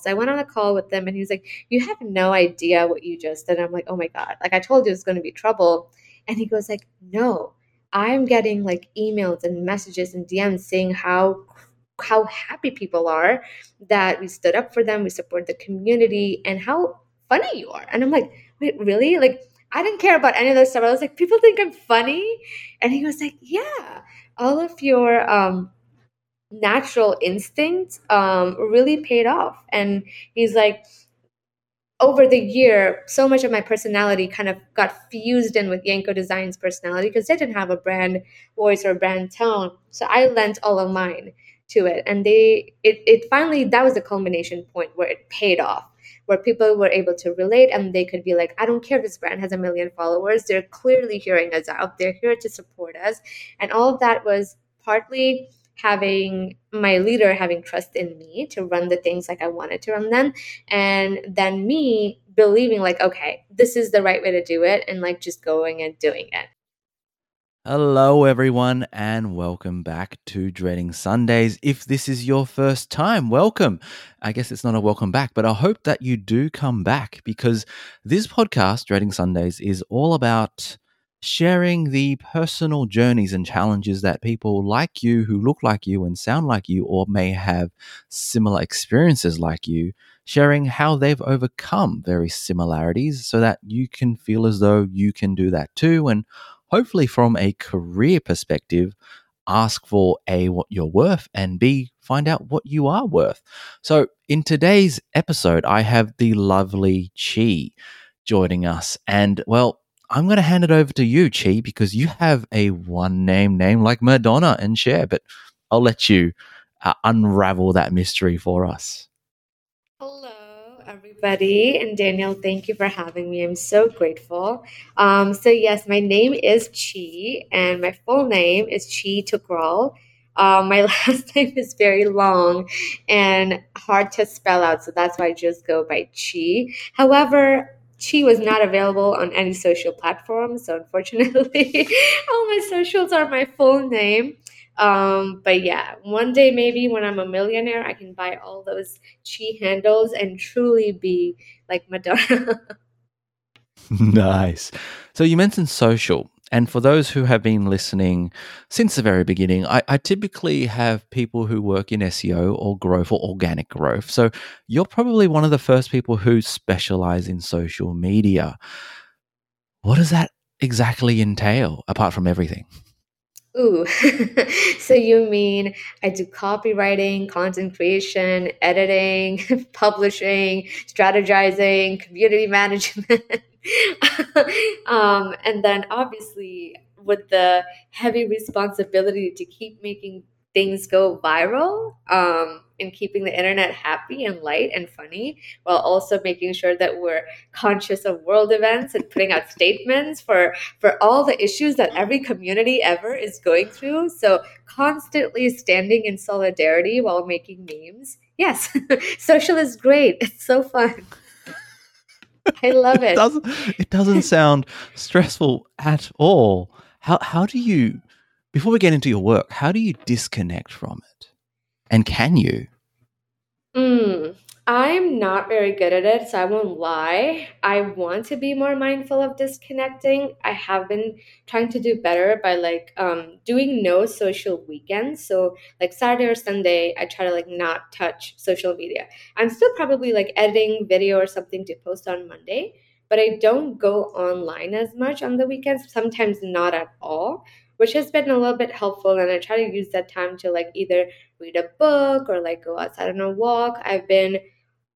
So I went on a call with them and he's like, You have no idea what you just did. And I'm like, Oh my God. Like I told you it's gonna be trouble. And he goes, like, no, I'm getting like emails and messages and DMs saying how how happy people are that we stood up for them, we support the community, and how funny you are. And I'm like, wait, really? Like, I didn't care about any of this stuff. I was like, people think I'm funny. And he was like, yeah, all of your um, natural instincts um, really paid off. And he's like, over the year, so much of my personality kind of got fused in with Yanko Design's personality because they didn't have a brand voice or brand tone. So I lent all of mine to it. And they it, it finally that was the culmination point where it paid off, where people were able to relate and they could be like, I don't care if this brand has a million followers. They're clearly hearing us out. They're here to support us. And all of that was partly having my leader having trust in me to run the things like I wanted to run them. And then me believing, like, okay, this is the right way to do it, and like just going and doing it. Hello, everyone, and welcome back to Dreading Sundays. If this is your first time, welcome. I guess it's not a welcome back, but I hope that you do come back because this podcast, Dreading Sundays, is all about sharing the personal journeys and challenges that people like you, who look like you and sound like you, or may have similar experiences like you, sharing how they've overcome very similarities so that you can feel as though you can do that too. And hopefully, from a career perspective, ask for A, what you're worth, and B, find out what you are worth. So, in today's episode, I have the lovely Chi joining us. And well, I'm going to hand it over to you, Chi, because you have a one name name like Madonna and Cher, but I'll let you uh, unravel that mystery for us. Hello, everybody. And Daniel, thank you for having me. I'm so grateful. Um, so, yes, my name is Chi, and my full name is Chi Tukral. Um, my last name is very long and hard to spell out, so that's why I just go by Chi. However, she was not available on any social platform. So unfortunately, all my socials are my full name. Um, but yeah, one day maybe when I'm a millionaire, I can buy all those chi handles and truly be like Madonna. nice. So you mentioned social. And for those who have been listening since the very beginning, I, I, typically have people who work in SEO or growth or organic growth. So you're probably one of the first people who specialize in social media. What does that exactly entail apart from everything? Ooh, so you mean I do copywriting, content creation, editing, publishing, strategizing, community management. um, and then obviously, with the heavy responsibility to keep making things go viral um, and keeping the internet happy and light and funny while also making sure that we're conscious of world events and putting out statements for for all the issues that every community ever is going through. So constantly standing in solidarity while making memes. Yes social is great. It's so fun I love it. it doesn't it doesn't sound stressful at all. How how do you before we get into your work, how do you disconnect from it? And can you? Mm, I'm not very good at it, so I won't lie. I want to be more mindful of disconnecting. I have been trying to do better by like um, doing no social weekends. So like Saturday or Sunday, I try to like not touch social media. I'm still probably like editing video or something to post on Monday, but I don't go online as much on the weekends. Sometimes not at all which has been a little bit helpful. And I try to use that time to like either read a book or like go outside on a walk. I've been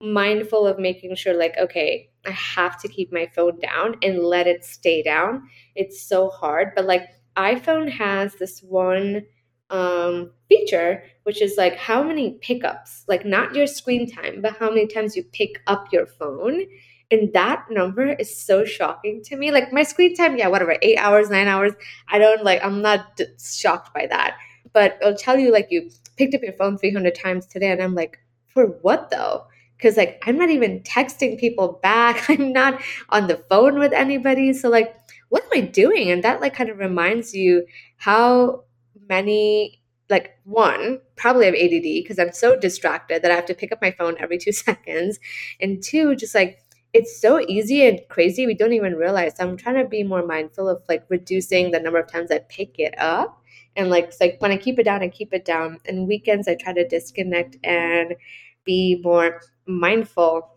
mindful of making sure like okay i have to keep my phone down and let it stay down. It's so hard but like iphone has this one um, feature which is like how many pickups like not your screen time but how many times you pick up your phone. And that number is so shocking to me. Like my screen time yeah whatever eight hours nine hours i don't like i'm not shocked by that. But it'll tell you like you picked up your phone 300 times today and i'm like for what though because like i'm not even texting people back i'm not on the phone with anybody so like what am i doing and that like kind of reminds you how many like one, probably have ADD because I'm so distracted that I have to pick up my phone every two seconds. And two, just like it's so easy and crazy we don't even realize. So I'm trying to be more mindful of like reducing the number of times I pick it up. And like it's like when I keep it down, I keep it down. And weekends I try to disconnect and be more mindful.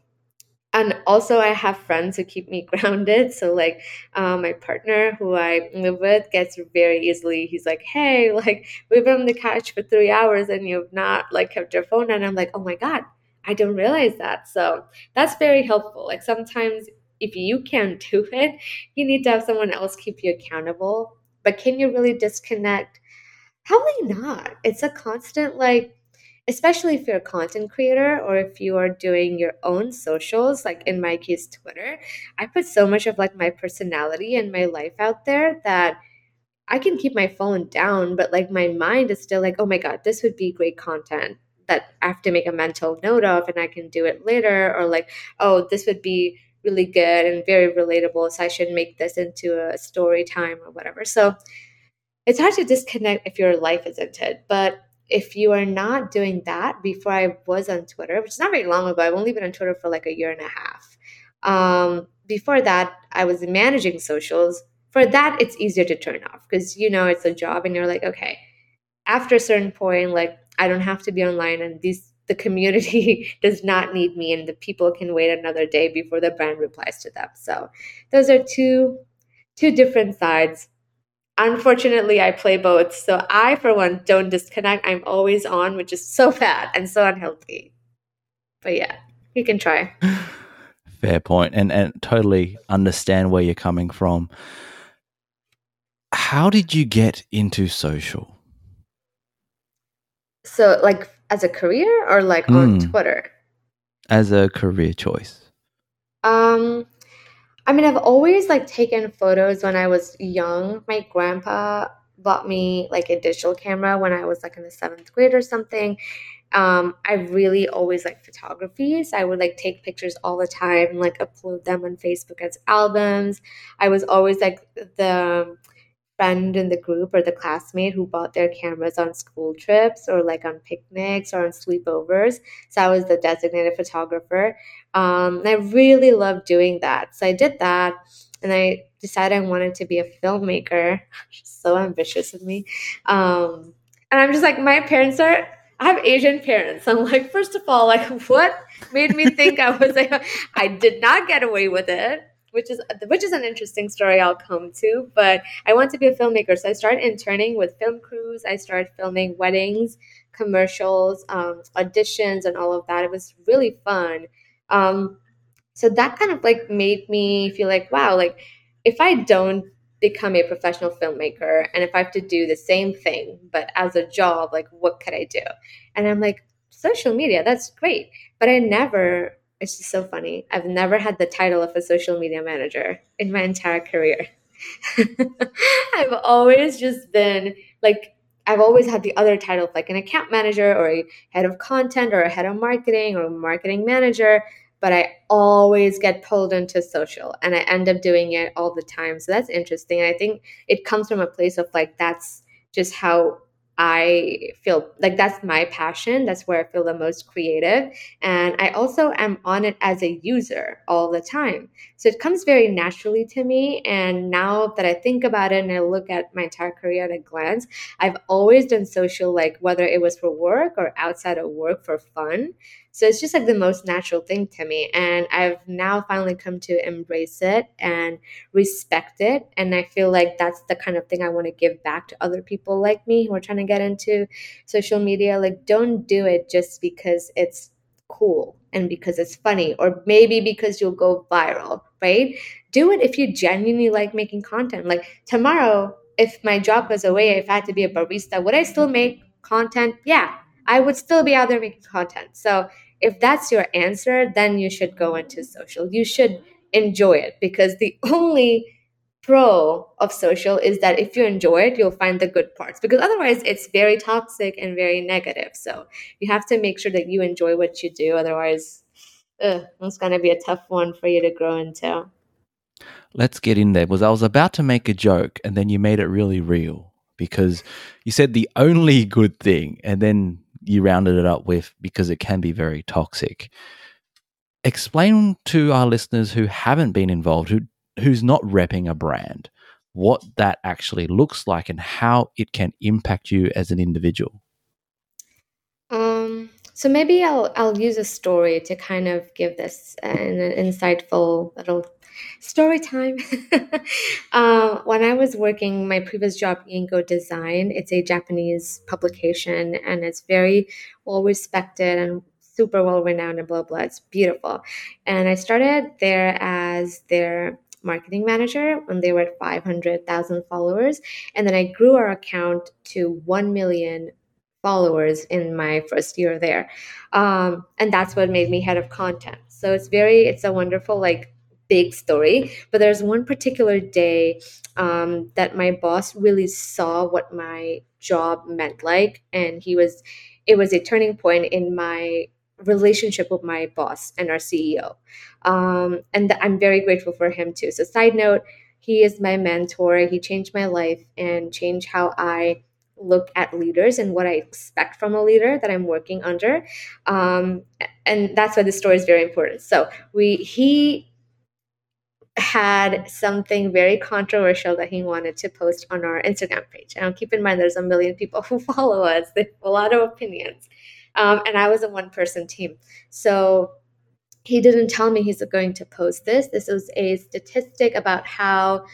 And also i have friends who keep me grounded. So like um, my partner who i live with gets very easily he's like hey like we've been on the couch for three hours and you've not like kept your phone. And i'm like oh my god i don't realize that. So that's very helpful. Like sometimes if you can't do it you need to have someone else keep you accountable. But can you really disconnect? Probably not. It's a constant like especially if you're a content creator or if you are doing your own socials like in my case twitter i put so much of like my personality and my life out there that i can keep my phone down but like my mind is still like oh my god this would be great content that i have to make a mental note of and i can do it later or like oh this would be really good and very relatable so i should make this into a story time or whatever. So it's hard to disconnect if your life isn't it but if you are not doing that before I was on Twitter, which is not very long ago, I've only been on Twitter for like a year and a half. Um, before that, I was managing socials. For that, it's easier to turn off because you know it's a job and you're like, okay, after a certain point, like I don't have to be online and these the community does not need me and the people can wait another day before the brand replies to them. So those are two two different sides unfortunately i play both so i for one don't disconnect. I'm always on which is so bad and so unhealthy. But yeah you can try. Fair point and and totally understand where you're coming from. How did you get into social? So like as a career or like mm. on twitter? As a career choice. Um I mean, I've always like taken photos when I was young. My grandpa bought me like a digital camera when I was like in the seventh grade or something. Um, I really always like photography, so I would like take pictures all the time and like upload them on Facebook as albums. I was always like the friend in the group or the classmate who bought their cameras on school trips or like on picnics or on sleepovers. So I was the designated photographer. Um, and I really loved doing that. So I did that and I decided I wanted to be a filmmaker. so ambitious of me. Um, and I'm just like, my parents are, I have Asian parents. I'm like, first of all, like, what made me think I was like, I did not get away with it which is which is an interesting story I'll come to. But I want to be a filmmaker, so I started interning with film crews. I started filming weddings, commercials, um, auditions, and all of that. It was really fun. Um, so that kind of like made me feel like, wow, like if I don't become a professional filmmaker and if I have to do the same thing but as a job, like what could I do? And I'm like, social media, that's great. But I never it's just so funny. I've never had the title of a social media manager in my entire career. I've always just been like, I've always had the other title of like an account manager or a head of content or a head of marketing or a marketing manager, but I always get pulled into social and I end up doing it all the time. So that's interesting. I think it comes from a place of like, that's just how I feel like that's my passion. That's where I feel the most creative. And I also am on it as a user all the time. So it comes very naturally to me. And now that I think about it and I look at my entire career at a glance, I've always done social, like whether it was for work or outside of work for fun. So it's just like the most natural thing to me. And I've now finally come to embrace it and respect it. And I feel like that's the kind of thing I want to give back to other people like me who are trying to get into social media. Like, don't do it just because it's cool and because it's funny, or maybe because you'll go viral, right? Do it if you genuinely like making content. Like, tomorrow, if my job was away, if I had to be a barista, would I still make content? Yeah, I would still be out there making content. So if that's your answer, then you should go into social. You should enjoy it because the only pro of social is that if you enjoy it, you'll find the good parts because otherwise it's very toxic and very negative. So you have to make sure that you enjoy what you do. Otherwise, ugh, it's going to be a tough one for you to grow into. Let's get in there because I was about to make a joke and then you made it really real. because you said the only good thing and then you rounded it up with because it can be very toxic. Explain to our listeners who haven't been involved, who who's not repping a brand, what that actually looks like and how it can impact you as an individual. So maybe I'll I'll use a story to kind of give this an, an insightful little story time. uh, when I was working my previous job, Yanko Design, it's a Japanese publication and it's very well respected and super well renowned and blah blah. It's beautiful, and I started there as their marketing manager when they were at 500,000 followers. And then I grew our account to 1 million followers in my first year there. Um, and that's what made me head of content. So it's very, it's a wonderful, like, big story. But there's one particular day um, that my boss really saw what my job meant like. And he was, it was a turning point in my relationship with my boss and our CEO. Um, and th- I'm very grateful for him too. So, side note, he is my mentor. He changed my life and changed how I look at leaders and what I expect from a leader that I'm working under. Um, and that's why this story is very important. So, we he had something very controversial that he wanted to post on our Instagram page. And keep in mind, there's a million people who follow us. They have a lot of opinions. Um, and I was a one person team. So he didn't tell me he's going to post this. This was a statistic about how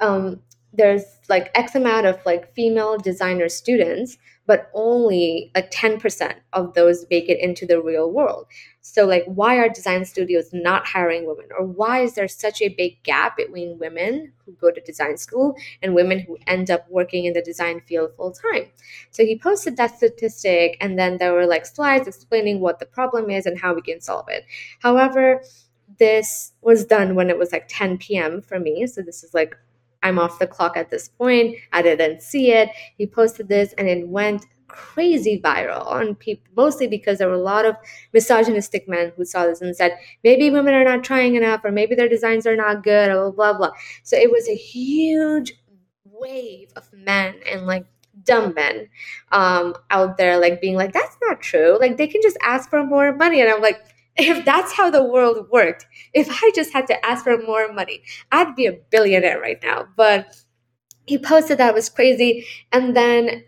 um, there's like X amount of like female designer students, but only like 10% of those make it into the real world. So, like, why are design studios not hiring women? Or why is there such a big gap between women who go to design school and women who end up working in the design field full time? So, he posted that statistic, and then there were like slides explaining what the problem is and how we can solve it. However, this was done when it was like 10 p.m. for me. So, this is like I'm off the clock at this point. I didn't see it. He posted this and it went crazy viral on people, mostly because there were a lot of misogynistic men who saw this and said, maybe women are not trying enough, or maybe their designs are not good, blah, blah, blah. So it was a huge wave of men and like dumb men um, out there, like being like, that's not true. Like they can just ask for more money. And I'm like, if that's how the world worked, if I just had to ask for more money, I'd be a billionaire right now. But he posted that was crazy. And then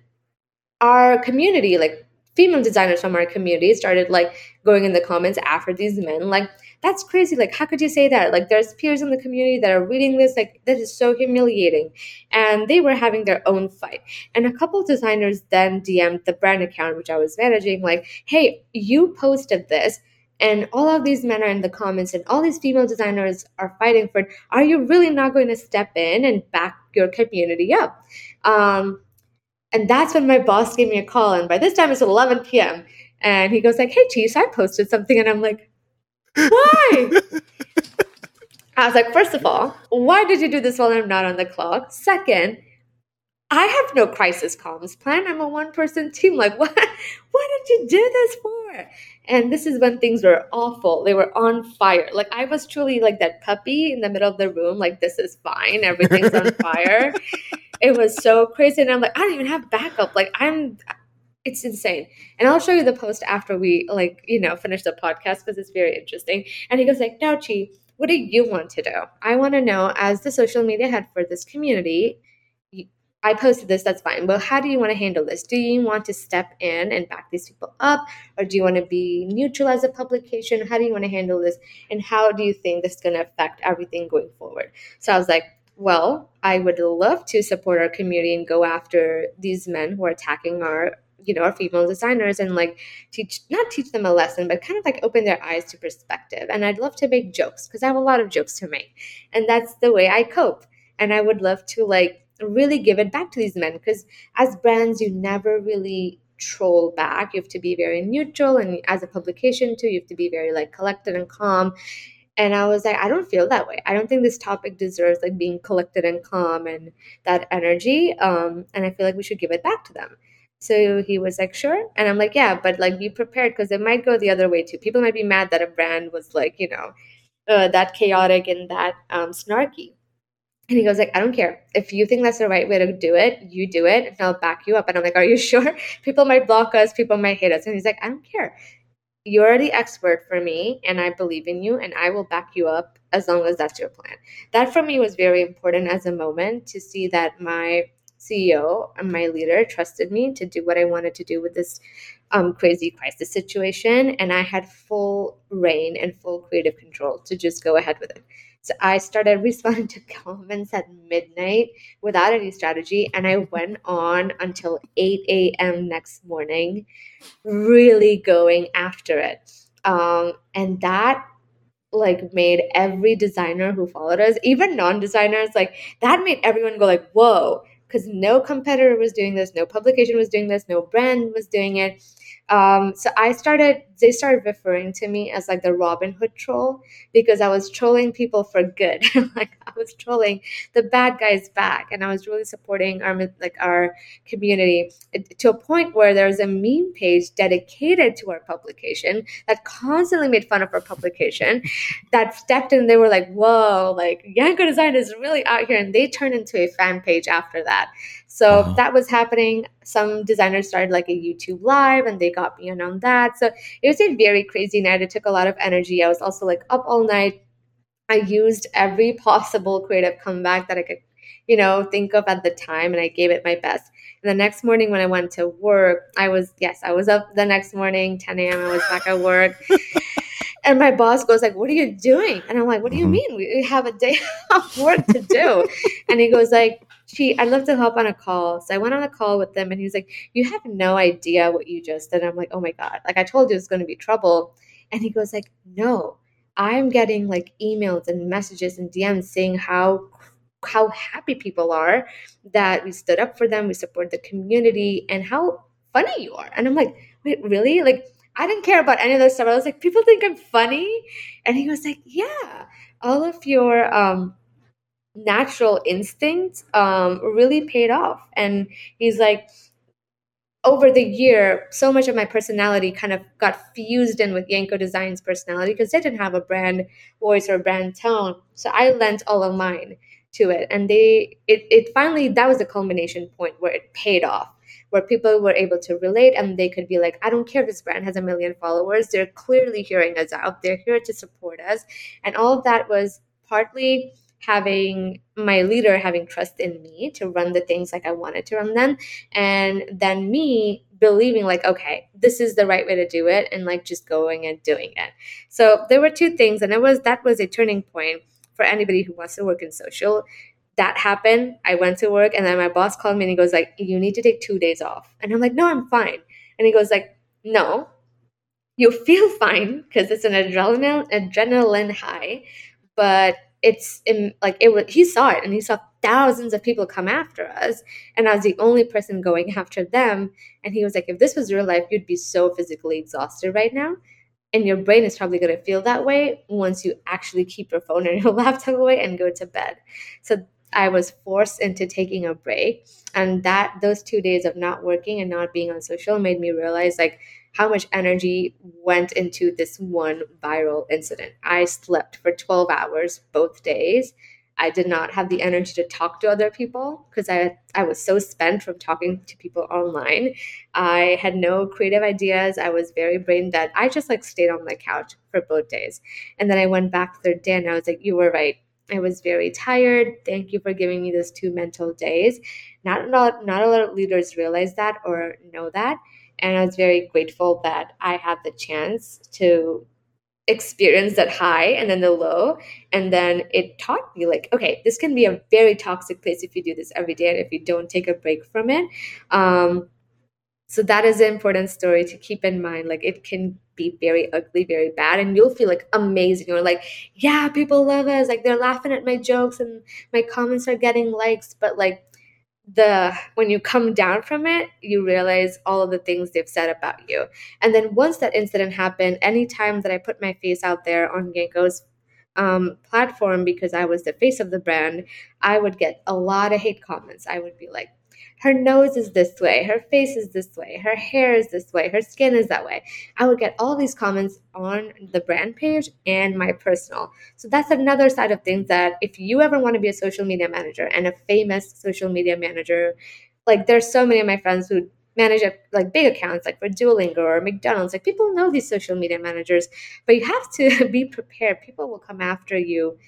our community, like female designers from our community, started like going in the comments after these men, like, that's crazy. Like, how could you say that? Like, there's peers in the community that are reading this. Like, that is so humiliating. And they were having their own fight. And a couple designers then DM'd the brand account, which I was managing, like, hey, you posted this and all of these men are in the comments and all these female designers are fighting for it are you really not going to step in and back your community up? Um, and that's when my boss gave me a call and by this time it's 11 p.m and he goes like hey chief i posted something and i'm like why? I was like first of all why did you do this while i'm not on the clock? Second I have no crisis comms plan. I'm a one person team. Like, what? What did you do this for? And this is when things were awful. They were on fire. Like, I was truly like that puppy in the middle of the room. Like, this is fine. Everything's on fire. It was so crazy. And I'm like, I don't even have backup. Like, I'm, it's insane. And I'll show you the post after we, like, you know, finish the podcast because it's very interesting. And he goes, like, now, Chi, what do you want to do? I want to know, as the social media head for this community, I posted this, that's fine. But how do you want to handle this? Do you want to step in and back these people up? Or do you want to be neutral as a publication? How do you want to handle this? And how do you think this is going to affect everything going forward? So I was like, well, I would love to support our community and go after these men who are attacking our you know our female designers and like teach not teach them a lesson but kind of like open their eyes to perspective and i'd love to make jokes because i have a lot of jokes to make and that's the way i cope and i would love to like really give it back to these men because as brands you never really troll back. You have to be very neutral and as a publication too you have to be very like collected and calm. And i was like i don't feel that way. I don't think this topic deserves like being collected and calm and that energy um and i feel like we should give it back to them. So he was like sure. And i'm like yeah but like be prepared because it might go the other way too. People might be mad that a brand was like you know uh, that chaotic and that um, snarky And he goes like, I don't care. If you think that's the right way to do it, you do it, and I'll back you up. And I'm like, Are you sure? People might block us, people might hate us. And he's like, I don't care. You're the expert for me, and I believe in you, and I will back you up as long as that's your plan. That for me was very important as a moment to see that my CEO and my leader trusted me to do what I wanted to do with this um, crazy crisis situation, and I had full reign and full creative control to just go ahead with it. So I started responding to comments at midnight without any strategy, and I went on until 8 a.m. next morning, really going after it. Um, and that like made every designer who followed us, even non-designers, like that made everyone go like, "Whoa!" Because no competitor was doing this, no publication was doing this, no brand was doing it. Um, so I started, they started referring to me as like the Robin Hood troll because I was trolling people for good. like I was trolling the bad guys back, and I was really supporting our like our community to a point where there was a meme page dedicated to our publication that constantly made fun of our publication. That stepped in, they were like, "Whoa!" Like Yanko Design is really out here, and they turned into a fan page after that. So uh-huh. that was happening. Some designers started like a YouTube live and they got me in on that. So it was a very crazy night. It took a lot of energy. I was also like up all night. I used every possible creative comeback that I could, you know, think of at the time and I gave it my best. And the next morning when I went to work, I was, yes, I was up the next morning, 10 a.m. I was back at work. and my boss goes like, "What are you doing?" And I'm like, "What do you mm-hmm. mean? We have a day of work to do." and he goes like, she I'd love to help on a call. So I went on a call with them and he was like, You have no idea what you just did. And I'm like, Oh my God. Like I told you it's gonna be trouble. And he goes, like, no, I'm getting like emails and messages and DMs saying how how happy people are that we stood up for them, we support the community, and how funny you are. And I'm like, wait, really? Like I didn't care about any of this stuff. I was like, people think I'm funny. And he was like, Yeah, all of your um natural instinct um, really paid off. And he's like, over the year, so much of my personality kind of got fused in with Yanko Design's personality because they didn't have a brand voice or brand tone. So I lent all of mine to it. And they it, it finally that was the culmination point where it paid off, where people were able to relate and they could be like, I don't care if this brand has a million followers. They're clearly hearing us out. They're here to support us. And all of that was partly having my leader having trust in me to run the things like I wanted to run them. And then me believing like, okay, this is the right way to do it and like just going and doing it. So there were two things and it was that was a turning point for anybody who wants to work in social. That happened. I went to work and then my boss called me and he goes like, you need to take two days off. And I'm like, no, I'm fine. And he goes like, no, you feel fine because it's an adrenaline adrenaline high, but it's in, like it was he saw it and he saw thousands of people come after us and i was the only person going after them and he was like if this was real life you'd be so physically exhausted right now and your brain is probably going to feel that way once you actually keep your phone and your laptop away and go to bed. So i was forced into taking a break and that those two days of not working and not being on social made me realize like how much energy went into this one viral incident. I slept for 12 hours both days. I did not have the energy to talk to other people because I I was so spent from talking to people online. I had no creative ideas. I was very brain dead. I just like stayed on my couch for both days. And then I went back third day and I was like, you were right. I was very tired. Thank you for giving me those two mental days. Not a lot, not a lot of leaders realize that or know that. And I was very grateful that I had the chance to experience that high and then the low. And then it taught me, like, okay, this can be a very toxic place if you do this every day and if you don't take a break from it. Um, so that is an important story to keep in mind. Like, it can be very ugly, very bad, and you'll feel like amazing. You're like, yeah, people love us. Like, they're laughing at my jokes and my comments are getting likes. But, like, the when you come down from it you realize all of the things they've said about you. And then once that incident happened anytime that i put my face out there on Yanko's um, platform because i was the face of the brand i would get a lot of hate comments. I would be like her nose is this way, her face is this way, her hair is this way, her skin is that way. I would get all these comments on the brand page and my personal. So that's another side of things that if you ever want to be a social media manager and a famous social media manager, like there's so many of my friends who manage a, like big accounts like for Duolingo or McDonald's. Like people know these social media managers, but you have to be prepared. People will come after you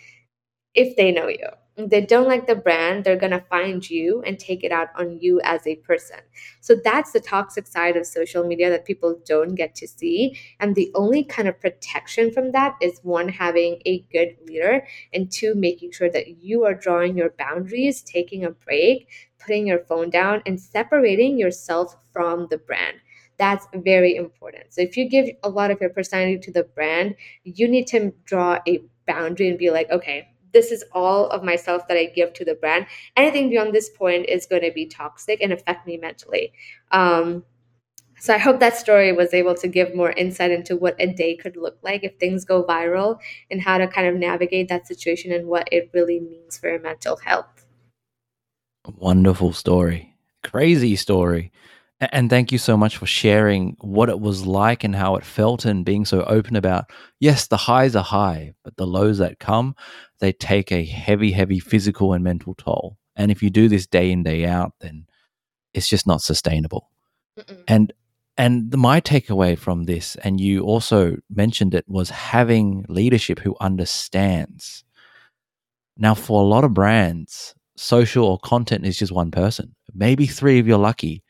if they know you they don't like the brand, they're going to find you and take it out on you as a person. So that's the toxic side of social media that people don't get to see. And the only kind of protection from that is one, having a good leader, and two, making sure that you are drawing your boundaries, taking a break, putting your phone down, and separating yourself from the brand that's very important. So if you give a lot of your personality to the brand, you need to draw a boundary and be like, okay, this is all of myself that I give to the brand. Anything beyond this point is going to be toxic and affect me mentally. Um, so I hope that story was able to give more insight into what a day could look like if things go viral and how to kind of navigate that situation and what it really means for your mental health. Wonderful story. Crazy story. And thank you so much for sharing what it was like and how it felt and being so open about yes, the highs are high, but the lows that come, they take a heavy, heavy physical and mental toll. And if you do this day in, day out, then it's just not sustainable. Mm-mm. And and my takeaway from this, and you also mentioned it, was having leadership who understands. Now, for a lot of brands, social or content is just one person. Maybe three if you're lucky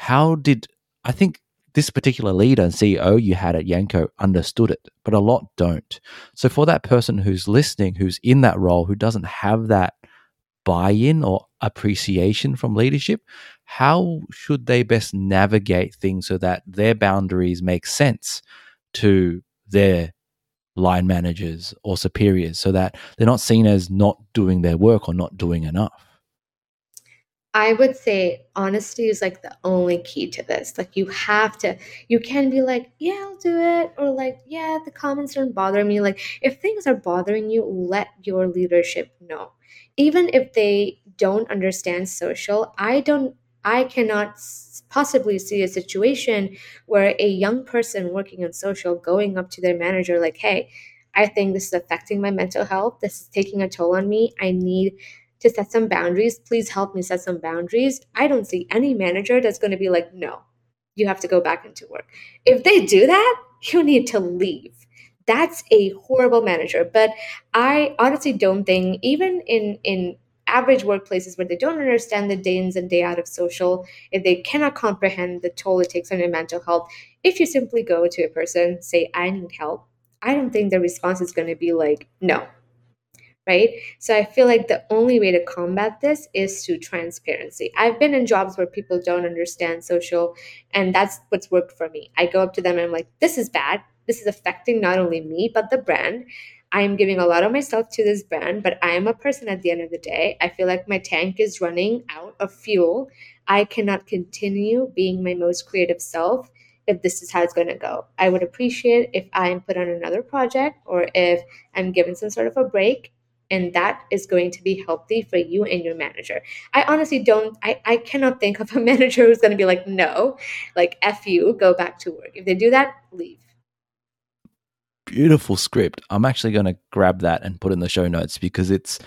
how did I think this particular leader and CEO you had at Yanko understood it, but a lot don't. So for that person who's listening, who's in that role, who doesn't have that buy-in or appreciation from leadership, how should they best navigate things so that their boundaries make sense to their line managers or superiors so that they're not seen as not doing their work or not doing enough? I would say honesty is like the only key to this. Like you have to, you can be like, yeah, I'll do it, or like, yeah, the comments don't bother me. Like if things are bothering you, let your leadership know. Even if they don't understand social, I don't, I cannot possibly see a situation where a young person working on social going up to their manager like, hey, I think this is affecting my mental health. This is taking a toll on me. I need to set some boundaries. Please help me set some boundaries. I don't see any manager that's going to be like, no, you have to go back into work. If they do that, you need to leave. That's a horrible manager. But I honestly don't think, even in, in average workplaces where they don't understand the day and day out of social, if they cannot comprehend the toll it takes on your mental health, if you simply go to a person, say, I need help, I don't think the response is going to be like, no, right? So I feel like the only way to combat this is through transparency. I've been in jobs where people don't understand social, and that's what's worked for me. I go up to them and I'm like, this is bad. This is affecting not only me, but the brand. I am giving a lot of myself to this brand, but I am a person at the end of the day. I feel like my tank is running out of fuel. I cannot continue being my most creative self if this is how it's going to go. I would appreciate if I'm put on another project or if I'm given some sort of a break and that is going to be healthy for you and your manager. I honestly don't i, I cannot think of a manager who's going to be like no. Like f you go back to work. If they do that leave. Beautiful script. I'm actually going to grab that and put in the show notes because it's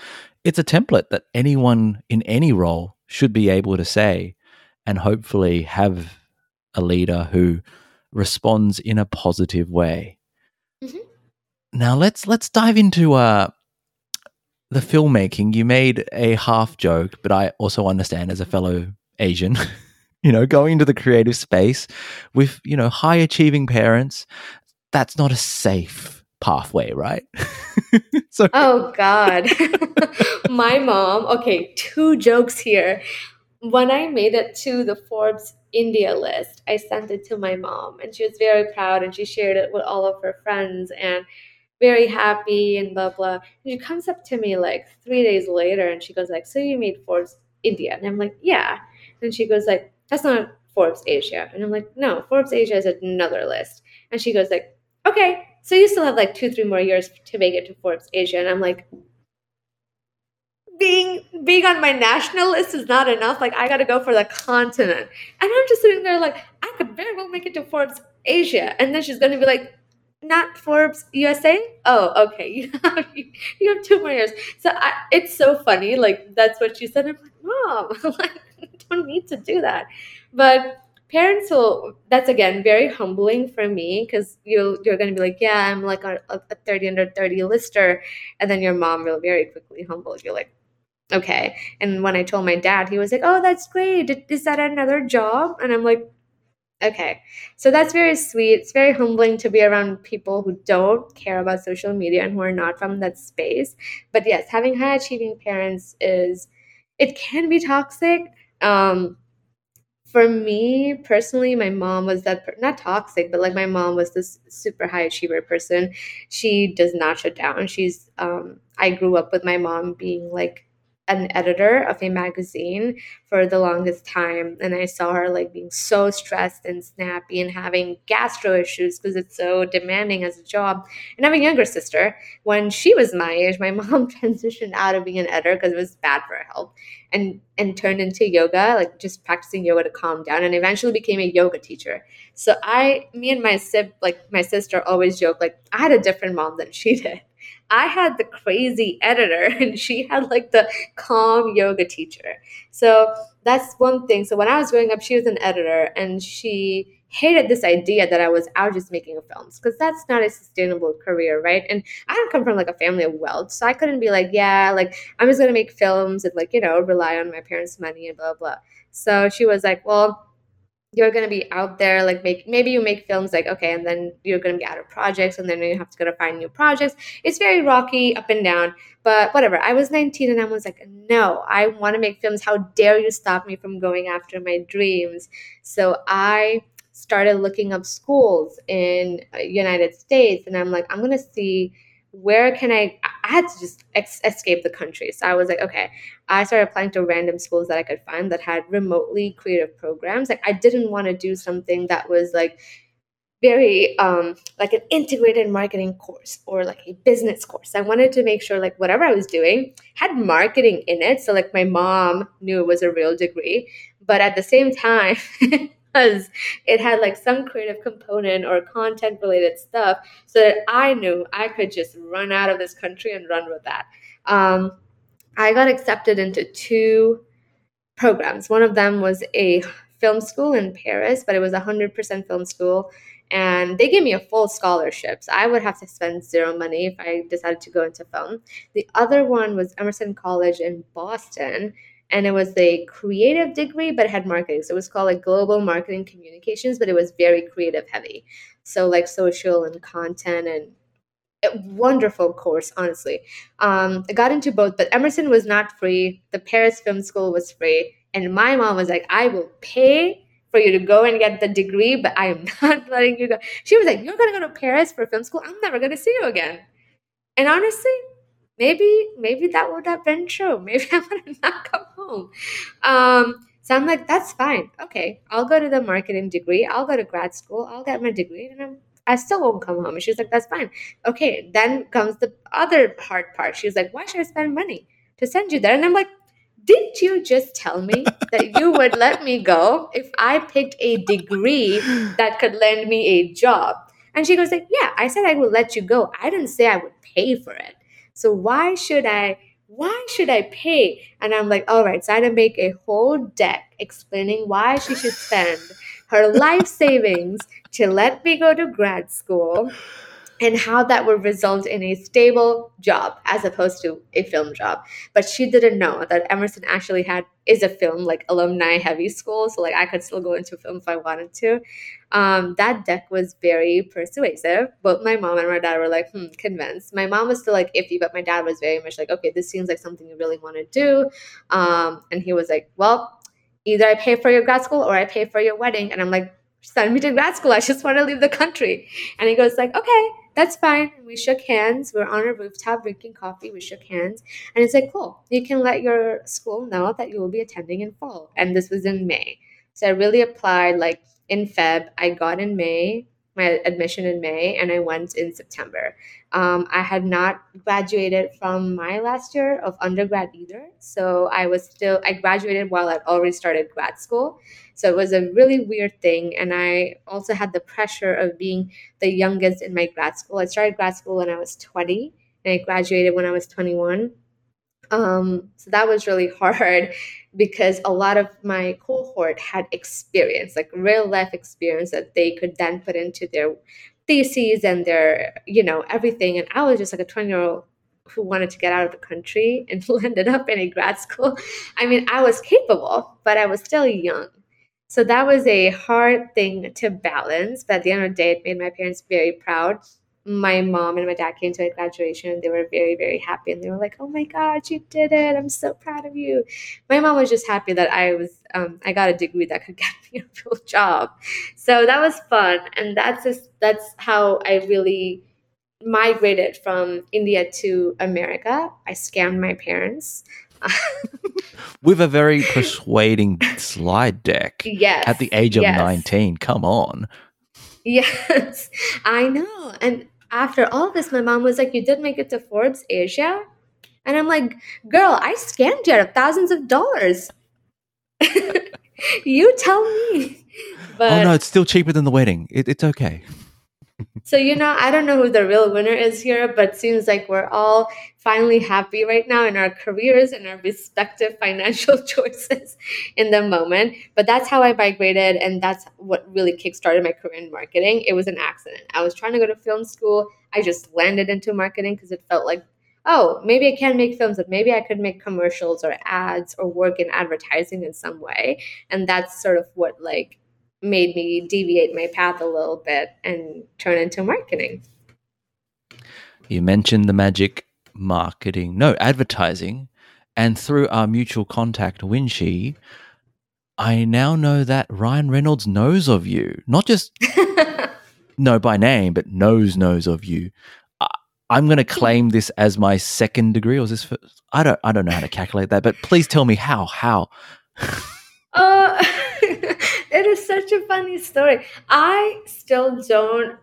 it's a template that anyone in any role should be able to say and hopefully have a leader who responds in a positive way. Mm-hmm. now let's let's dive into uh the filmmaking, you made a half joke, but I also understand as a fellow Asian, you know, going into the creative space with, you know, high achieving parents, that's not a safe pathway, right? so Oh god. My mom, okay, two jokes here. When I made it to the Forbes India list, I sent it to my mom and she was very proud and she shared it with all of her friends and very happy and blah blah. And she comes up to me like three days later and she goes like, "So you made Forbes India?" And I'm like, "Yeah." And she goes like, "That's not Forbes Asia." And I'm like, "No, Forbes Asia is another list." And she goes like, "Okay, so you still have like two, three more years to make it to Forbes Asia." And I'm like, being being on my national list is not enough. Like I got to go for the continent, and I'm just sitting there like I could very well make it to Forbes Asia, and then she's to be like, not Forbes USA. Oh, okay. You have, you have two more years. So I, it's so funny. Like that's what she said. I'm like, mom, like, don't need to do that. But parents will. That's again very humbling for me because you you're going to be like, yeah, I'm like a, a thirty under thirty lister, and then your mom will very quickly humble you. Like, okay. And when I told my dad, he was like, oh, that's great. Is that another job? And I'm like, Okay. So that's very sweet. It's very humbling to be around people who don't care about social media and who are not from that space. But yes, having high achieving parents is it can be toxic. Um for me personally, my mom was that per- not toxic, but like my mom was this super high achiever person. She does not shut down. She's um I grew up with my mom being like an editor of a magazine for the longest time and i saw her like being so stressed and snappy and having gastro issues because it's so demanding as a job and i have a younger sister. When she was my age my mom transitioned out of being an editor because it was bad for her health and and turned into yoga like just practicing yoga to calm down and eventually became a yoga teacher. So i me and my sib like my sister always joke like i had a different mom than she did I had the crazy editor and she had like the calm yoga teacher. So that's one thing. So when I was growing up, she was an editor and she hated this idea that I was out just making films because that's not a sustainable career, right? And I don't come from like a family of wealth, so I couldn't be like, yeah, like I'm just gonna make films and like you know rely on my parents' money and blah blah. So she was like, well, you're going to be out there like make maybe you make films like okay and then you're going to be out of projects and then you have to go to find new projects. It's very rocky up and down but whatever. I was 19 and i was like no i want to make films. How dare you stop me from going after my dreams? So i started looking up schools in uh, united states and i'm like i'm going to see where can I? I had to just ex- escape the country. So I was like, okay. I started applying to random schools that I could find that had remotely creative programs. Like I didn't want to do something that was like very um, like an integrated marketing course or like a business course. I wanted to make sure like whatever I was doing had marketing in it. So like my mom knew it was a real degree, but at the same time. because it had like some creative component or content related stuff so that I knew I could just run out of this country and run with that. Um, I got accepted into two programs. One of them was a film school in Paris, but it was a 100% film school. And they gave me a full scholarship. So I would have to spend zero money if I decided to go into film. The other one was Emerson College in Boston, and it was a creative degree but it had marketing. So it was called like global marketing communications but it was very creative heavy. So like social and content and a wonderful course honestly. Um, i got into both but emerson was not free. The paris film school was free. And my mom was like i will pay for you to go and get the degree but i am not letting you go. She was like you're going to go to paris for film school? I'm never going to see you again. And honestly maybe maybe that would have been true. Maybe I would have not come home. Um, so I'm like, that's fine. Okay, I'll go to the marketing degree. I'll go to grad school. I'll get my degree, and I'm, I still won't come home. And she's like, that's fine. Okay, then comes the other hard part. She's like, why should I spend money to send you there? And I'm like, didn't you just tell me that you would let me go if I picked a degree that could lend me a job? And she goes like, yeah, I said I would let you go. I didn't say I would pay for it. So why should I why should I pay? And I'm like, all right, so I had to make a whole deck explaining why she should spend her life savings to let me go to grad school and how that would result in a stable job as opposed to a film job. But she didn't know that Emerson actually had is a film like alumni heavy school, so like I could still go into film if I wanted to. Um, that deck was very persuasive. Both my mom and my dad were like, hmm, convinced. My mom was still like iffy, but my dad was very much like, okay, this seems like something you really want to do. Um, and he was like, well, either I pay for your grad school or I pay for your wedding. And I'm like, send me to grad school. I just want to leave the country. And he goes like, okay, that's fine. We shook hands. We are on a rooftop drinking coffee. We shook hands. And it's like, cool. You can let your school know that you will be attending in fall. And this was in May. So I really applied like in Feb. I got in May. my admission in May, and I went in September. Um, I had not graduated from my last year of undergrad either, so I was still I graduated while I'd already started grad school. So it was a really weird thing, and I also had the pressure of being the youngest in my grad school. I started grad school when I was twenty, and I graduated when I was twenty one. Um, so that was really hard because a lot of my cohort had experience, like real life experience that they could then put into their theses and their, you know, everything. And I was just like a 20 year old who wanted to get out of the country and ended up in a grad school. I mean, I was capable, but I was still young. So that was a hard thing to balance. But at the end of the day, it made my parents very proud my mom and my dad came to my graduation and they were very very happy and they were like oh my god you did it. I'm so proud of you. My mom was just happy that i was um, i got a degree that could get me a real job. So that was fun and that's just that's how i really migrated from india to america. I scammed my parents. With a very persuading slide deck yes at the age of yes. 19 come on. Yes, I know. And after all this, my mom was like, You did make it to Forbes Asia? And I'm like, Girl, I scammed you out of thousands of dollars. you tell me. But, oh, no, it's still cheaper than the wedding. It, it's okay so you know i don't know who the real winner is here but seems like we're all finally happy right now in our careers and our respective financial choices in the moment. But that's how i migrated and that's what really kickstarted my career in marketing. It was an accident. I was trying to go to film school. I just landed into marketing because it felt like oh maybe i can make films but maybe i could make commercials or ads or work in advertising in some way. And that's sort of what like made me deviate my path a little bit and turn into marketing. You mentioned the magic marketing, no, advertising. And through our mutual contact, Winshi, I now know that Ryan Reynolds knows of you. Not just know by name, but knows knows of you. I'm going to claim this as my second degree, or is this? First? I don't. I don't know how to calculate that, but please tell me how. How? uh, it is such a funny story. I still don't.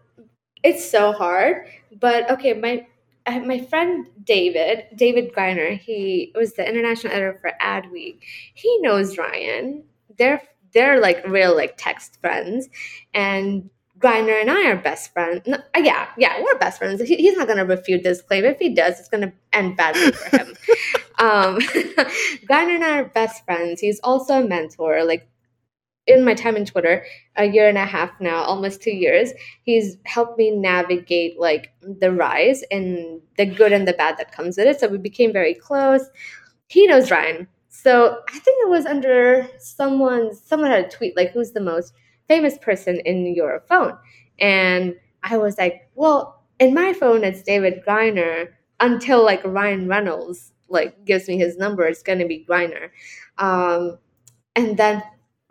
It's so hard, but okay. My my friend David, David Griner, he was the international editor for Adweek. He knows Ryan. They're they're like real like text friends, and Griner and I are best friends. No, uh, yeah, yeah, we're best friends. He, he's not going to refute this claim. If he does, it's going to end badly for him. um, Griner and I are best friends. He's also a mentor. Like in my time in Twitter, a year and a half now, almost two years, he's helped me navigate like the rise and the good and the bad that comes with it. So we became very close. He knows Ryan. So I think it was under someone, someone had a tweet like, who's the most famous person in your phone? And I was like, well, in my phone, it's David Griner until like Ryan Reynolds like gives me his number, it's gonna be Griner. Um, and then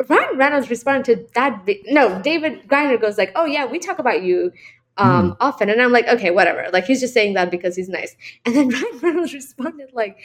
Ryan Reynolds responded to that. no, David Griner goes like, "Oh yeah, we talk about you um, mm. often," and I'm like, "Okay, whatever." Like he's just saying that because he's nice. And then Ryan Reynolds responded like,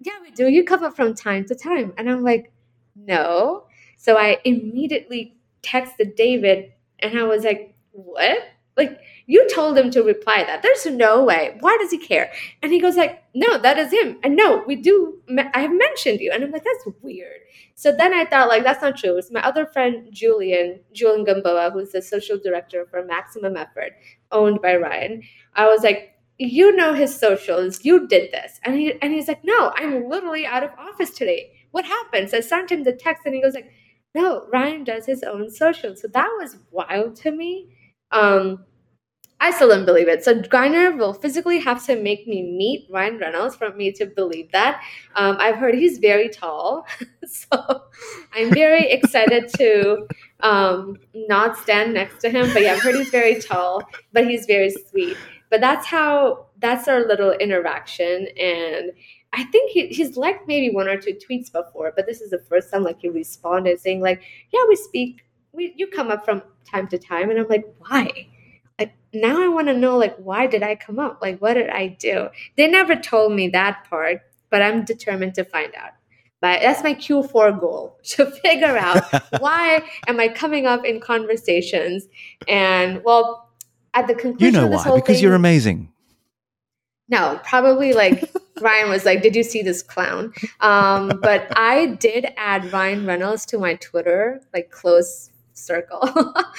"Yeah, we do. You come up from time to time," and I'm like, "No." So I immediately texted David, and I was like, "What?" Like you told him to reply that. There's no way. Why does he care? And he goes like, no, that is him. And no, we do. I have mentioned you. And I'm like, that's weird. So then I thought like, that's not true. It's my other friend, Julian, Julian Gamboa, who's the social director for Maximum Effort, owned by Ryan. I was like, you know his socials. You did this. And he and he's like, no, I'm literally out of office today. What happened? So I sent him the text and he goes like, no, Ryan does his own socials. So that was wild to me. Um, I still don't believe it. So Griner will physically have to make me meet Ryan Reynolds for me to believe that. Um, I've heard he's very tall, so I'm very excited to um, not stand next to him. But yeah, I've heard he's very tall, but he's very sweet. But that's how that's our little interaction, and I think he, he's liked maybe one or two tweets before, but this is the first time like he responded saying like, "Yeah, we speak. We you come up from time to time," and I'm like, "Why?" like now I want to know like why did I come up? Like what did I do? They never told me that part, but I'm determined to find out. But that's my Q4 goal to figure out why am I coming up in conversations. And well, at the conclusion, you know why? Because thing, you're amazing. no, probably like Ryan was like, "Did you see this clown?" Um, but I did add Ryan Reynolds to my Twitter, like close circle.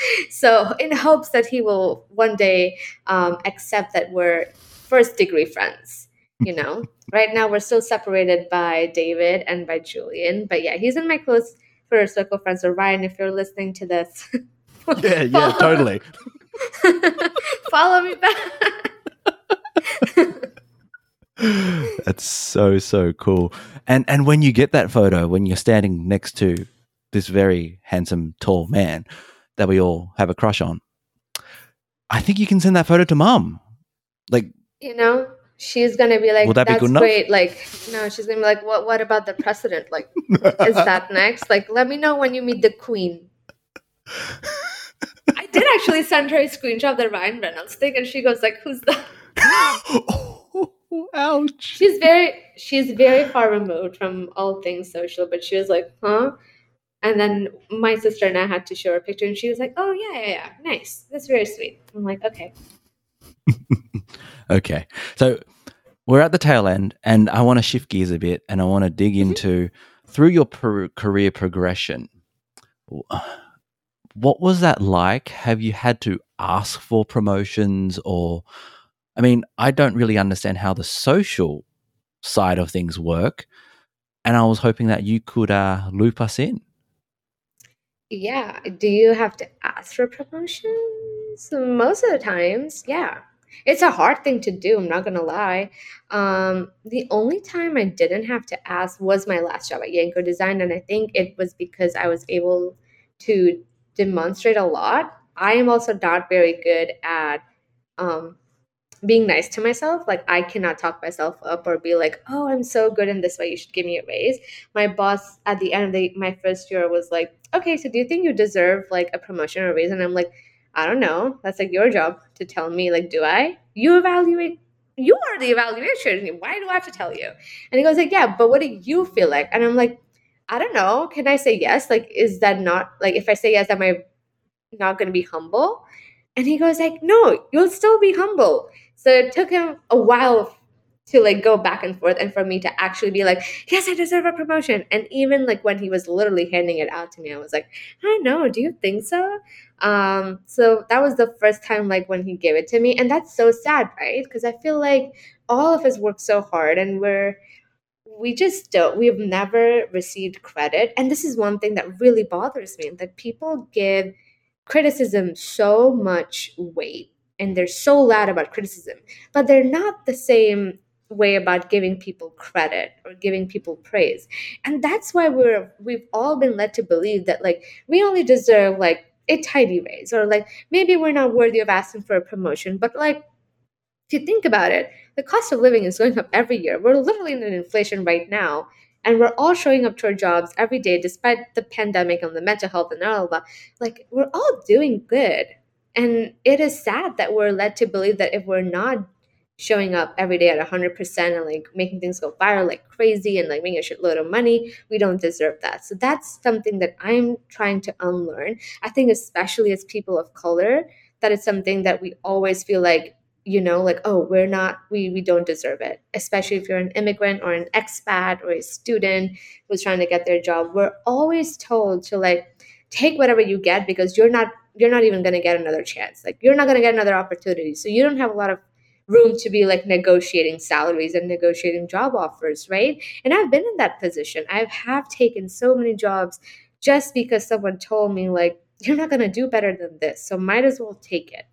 so in hopes that he will one day um, accept that we're first degree friends. You know, right now we're still separated by David and by Julian, but yeah, he's in my close first circle friends. So Ryan, if you're listening to this, Yeah, yeah, totally. follow me back. That's so so cool. And and when you get that photo, when you're standing next to this very handsome, tall man that we all have a crush on, I think you can send that photo to mom. Like, you know she's gonna be like Will that be that's good enough?" great like no she's gonna be like what what about the president like is that next like let me know when you meet the queen i did actually send her a screenshot of the ryan reynolds thing and she goes like who's that oh, ouch. she's very she's very far removed from all things social but she was like huh and then my sister and i had to show her a picture and she was like oh yeah yeah yeah nice that's very sweet i'm like okay Okay. So we're at the tail end, and I want to shift gears a bit and I want to dig Mhm. into through your per- career progression. What was that like? Have you had to ask for promotions, or I mean, I don't really understand how the social side of things work, and I was hoping that you could uh, loop us in. Yeah. Do you have to ask for promotions? Most of the times, yeah. It's a hard thing to do, I'm not gonna lie. Um, the only time I didn't have to ask was my last job at Yanko Design, and I think it was because I was able to demonstrate a lot. I am also not very good at um, being nice to myself. Like I cannot talk myself up or be like, "Oh, I'm so good in this way. You should give me a raise." My boss at the end of the, my first year was like, "Okay, so do you think you deserve like a promotion or a raise?" And I'm like, "I don't know. That's like your job to tell me. Like, do I? You evaluate. You are the evaluation. Why do I have to tell you?" And he goes like, "Yeah, but what do you feel like?" And I'm like, "I don't know. Can I say yes? Like, is that not like if I say yes, am I not going to be humble?" And he goes like, "No, you'll still be humble." So it took him a while to like go back and forth and for me to actually be like, yes, I deserve a promotion. And even like when he was literally handing it out to me, I was like, I don't know, do you think so? Um, so that was the first time like when he gave it to me. And that's so sad, right? Because I feel like all of us work so hard and we're we just don't we've never received credit. And this is one thing that really bothers me that people give criticism so much weight and they're so loud about criticism, but they're not the same way about giving people credit or giving people praise. And that's why we're we've all been led to believe that like we only deserve like a tiny raise or like maybe we're not worthy of asking for a promotion, but like if you think about it, the cost of living is going up every year. We're literally in an inflation right now. And we're all showing up to our jobs every day despite the pandemic and the mental health and all of that. Like, we're all doing good. And it is sad that we're led to believe that if we're not showing up every day at 100% and like making things go viral like crazy and like making a shitload of money, we don't deserve that. So that's something that I'm trying to unlearn. I think, especially as people of color, that is something that we always feel like you know like oh we're not we we don't deserve it especially if you're an immigrant or an expat or a student who's trying to get their job we're always told to like take whatever you get because you're not you're not even going to get another chance like you're not going to get another opportunity so you don't have a lot of room to be like negotiating salaries and negotiating job offers right and i've been in that position i have taken so many jobs just because someone told me like you're not going to do better than this so might as well take it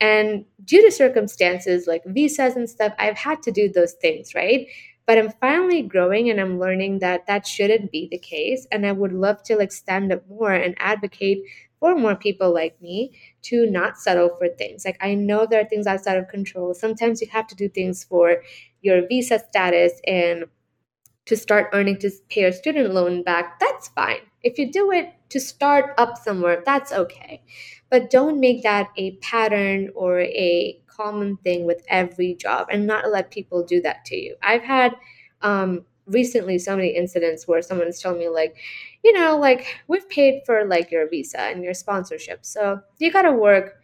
and due to circumstances like visas and stuff, I've had to do those things, right? But I'm finally growing and I'm learning that that shouldn't be the case. And I would love to like stand up more and advocate for more people like me to not settle for things. Like I know there are things outside of control. Sometimes you have to do things for your visa status and to start earning to pay your student loan back. That's fine. If you do it to start up somewhere, that's okay but don't make that a pattern or a common thing with every job and not let people do that to you i've had um, recently so many incidents where someone's telling me like, you know, like we've paid for like your visa and your sponsorship, so you got to work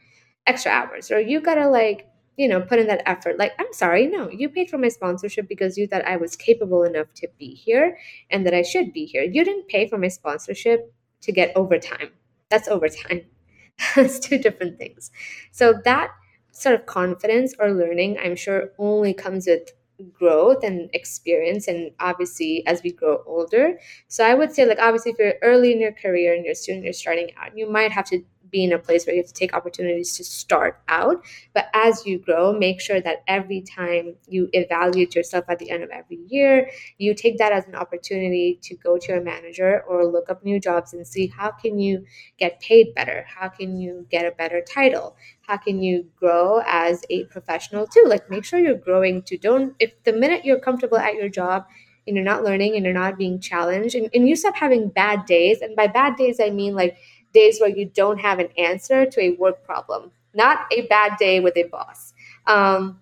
extra hours or you got to like you know, put in that effort. Like, I'm sorry, no, you paid for my sponsorship because you thought I was capable enough to be here and that I should be here. You didn't pay for my sponsorship to get overtime. That's overtime. That's two different things. So that sort of confidence or learning, I'm sure, only comes with growth and experience and obviously as we grow older. So i would say like obviously if you're early in your career and you're student you're starting out you might have to be in a place where you have to take opportunities to start out. But as you grow, make sure that every time you evaluate yourself at the end of every year, you take that as an opportunity to go to your manager or look up new jobs and see how can you get paid better? How can you get a better title? How can you grow as a professional too? Like make sure you're growing to don't if the minute you're comfortable at your job and you're not learning and you're not being challenged and, and you stop having bad days and by bad days i mean like days where you don't have an answer to a work problem, not a bad day with a boss. Um,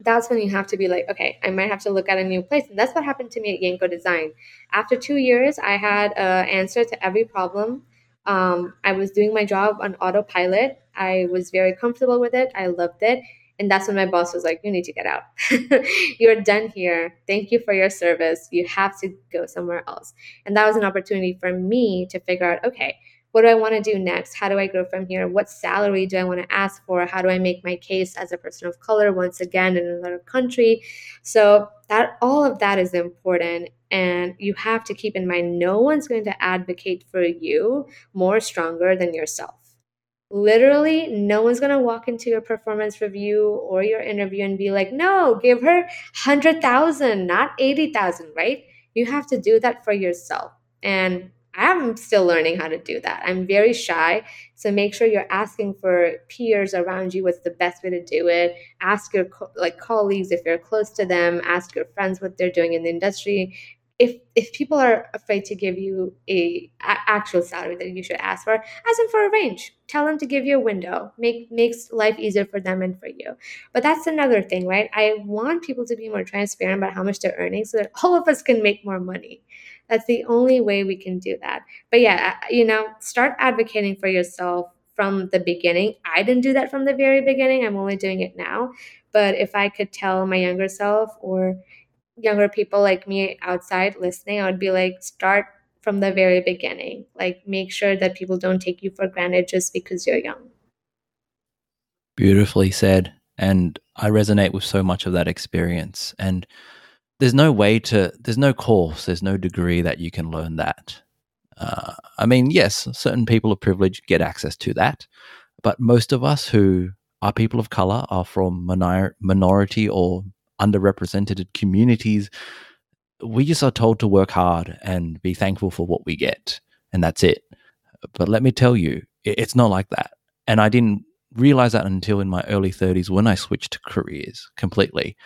that's when you have to be like, okay, I might have to look at a new place. And that's what happened to me at Yanko Design. After two years, I had an answer to every problem. Um, I was doing my job on autopilot. I was very comfortable with it. I loved it. And that's when my boss was like, You need to get out. You're done here. Thank you for your service. You have to go somewhere else. And that was an opportunity for me to figure out okay, what do I want to do next? How do I grow from here? What salary do I want to ask for? How do I make my case as a person of color once again in another country? So that all of that is important and you have to keep in mind no one's going to advocate for you more stronger than yourself. Literally, no one's going to walk into your performance review or your interview and be like, "No, give her 100,000, not 80,000," right? You have to do that for yourself. And I'm still learning how to do that. I'm very shy. So make sure you're asking for peers around you what's the best way to do it. Ask your co- like colleagues if you're close to them, ask your friends what they're doing in the industry. If if people are afraid to give you a, a actual salary that you should ask for, ask them for a range. Tell them to give you a window. Make makes life easier for them and for you. But that's another thing, right? I want people to be more transparent about how much they're earning so that all of us can make more money that's the only way we can do that. But yeah, you know, start advocating for yourself from the beginning. I didn't do that from the very beginning. I'm only doing it now. But if I could tell my younger self or younger people like me outside listening, I would be like, start from the very beginning. Like, make sure that people don't take you for granted just because you're young. Beautifully said. And I resonate with so much of that experience. And there's no way to there's no course there's no degree that you can learn that. Uh, i mean yes certain people of privilege get access to that but most of us who are people of color are from minor- minority or underrepresented communities. We just are told to work hard and be thankful for what we get and that's it. But let me tell you it's not like that. And i didn't realize that until in my early 30s when i switched careers completely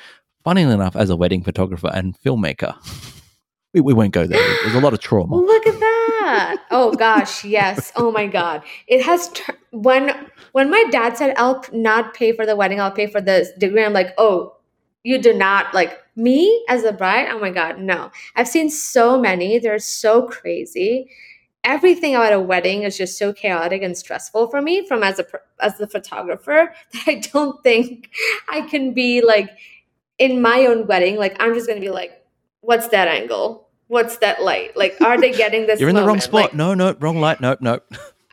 funnily enough, as a wedding photographer and filmmaker, we, we won't go there. There's a lot of trauma. Look at that. oh gosh, yes. Oh my god. It has when when my dad said I'll not pay for the wedding, I'll pay for the degree. I'm like, "Oh, you do not like me as a bride?" Oh my god, no. I've seen so many. They're so crazy. Everything about a wedding is just so chaotic and stressful for me from as a as the photographer that I don't think I can be like in my own wedding, like I'm just gonna be like, what's that angle? What's that light? Like, are they getting this? You're in moment? the wrong spot. Like, no, no, wrong light. Nope, nope.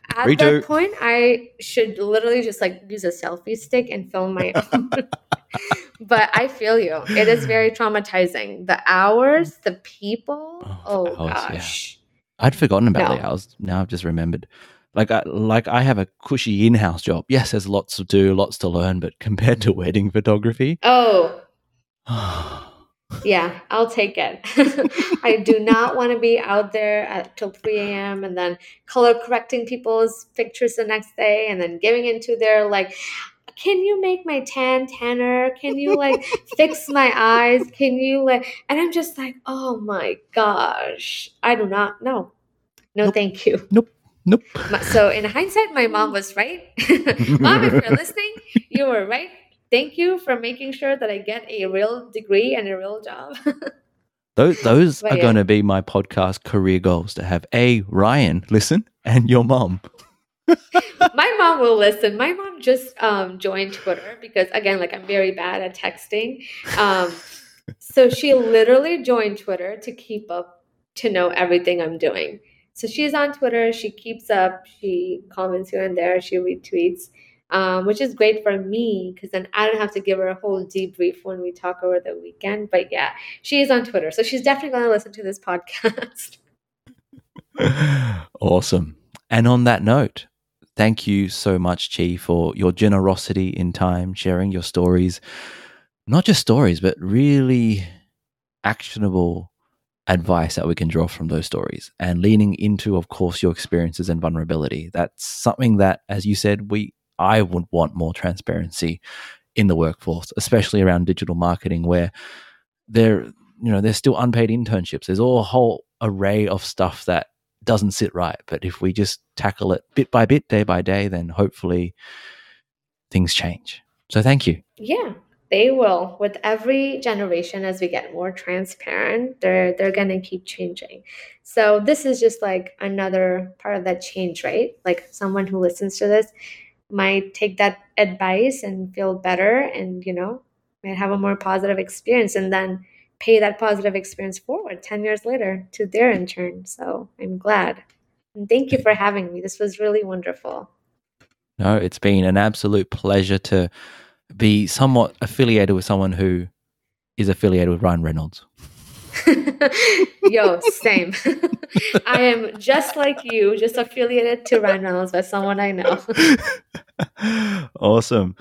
At Redo. that point, I should literally just like use a selfie stick and film my own. but I feel you. It is very traumatizing. The hours, the people. Oh, oh hours, gosh. Yeah. I'd forgotten about no. the hours. Now I've just remembered. Like I like I have a cushy in-house job. Yes, there's lots to do, lots to learn, but compared to wedding photography, oh, yeah, I'll take it. I do not want to be out there at till 3 a.m. and then color correcting people's pictures the next day and then giving into their like, can you make my tan tanner? Can you like fix my eyes? Can you like, and I'm just like, oh my gosh, I do not know. No, nope. thank you. Nope. Nope. So in hindsight, my mom was right. mom, if you're listening, you were right thank you for making sure that I get a real degree and a real job. Those those But are yeah. going to be my podcast career goals to have a Ryan listen and your mom. my mom will listen. My mom just um, joined Twitter because, again, like I'm very bad at texting. Um, so she literally joined Twitter to keep up, to know everything I'm doing. So she's on Twitter. She keeps up. She comments here and there. She retweets, um, which is great for me because then I don't have to give her a whole debrief when we talk over the weekend. But yeah, she is on Twitter. So she's definitely going to listen to this podcast. awesome. And on that note, thank you so much, Chi, for your generosity in time, sharing your stories. Not just stories, but really actionable advice that we can draw from those stories and leaning into, of course, your experiences and vulnerability. That's something that, as you said, we I would want more transparency in the workforce, especially around digital marketing, where there, you know, there's still unpaid internships. There's all a whole array of stuff that doesn't sit right. But if we just tackle it bit by bit, day by day, then hopefully things change. So thank you. Yeah, they will. With every generation, as we get more transparent, they're they're gonna keep changing. So this is just like another part of that change, right? Like someone who listens to this might take that advice and feel better and you know might have a more positive experience and then pay that positive experience forward 10 years later to their intern so i'm glad. And thank you for having me. This was really wonderful. No it's been an absolute pleasure to be somewhat affiliated with someone who is affiliated with ryan reynolds Yo, same. I am just like you, just affiliated to Reynolds by someone I know. awesome.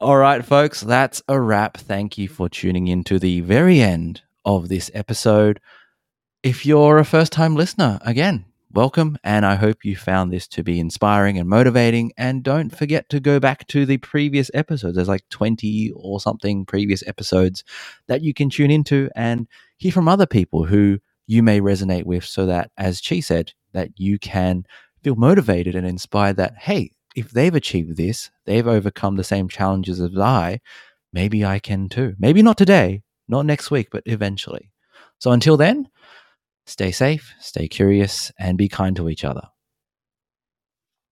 All right, folks, that's a wrap. Thank you for tuning in to the very end of this episode. If you're a first time listener, again, welcome. And I hope you found this to be inspiring and motivating. And don't forget to go back to the previous episodes. There's like 20 or something previous episodes that you can tune into and hear from other people who you may resonate with so that, as Chi said, that you can feel motivated and inspired that, hey, if they've achieved this, they've overcome the same challenges as I, maybe I can too. Maybe not today, not next week, but eventually. So until then, stay safe, stay curious, and be kind to each other.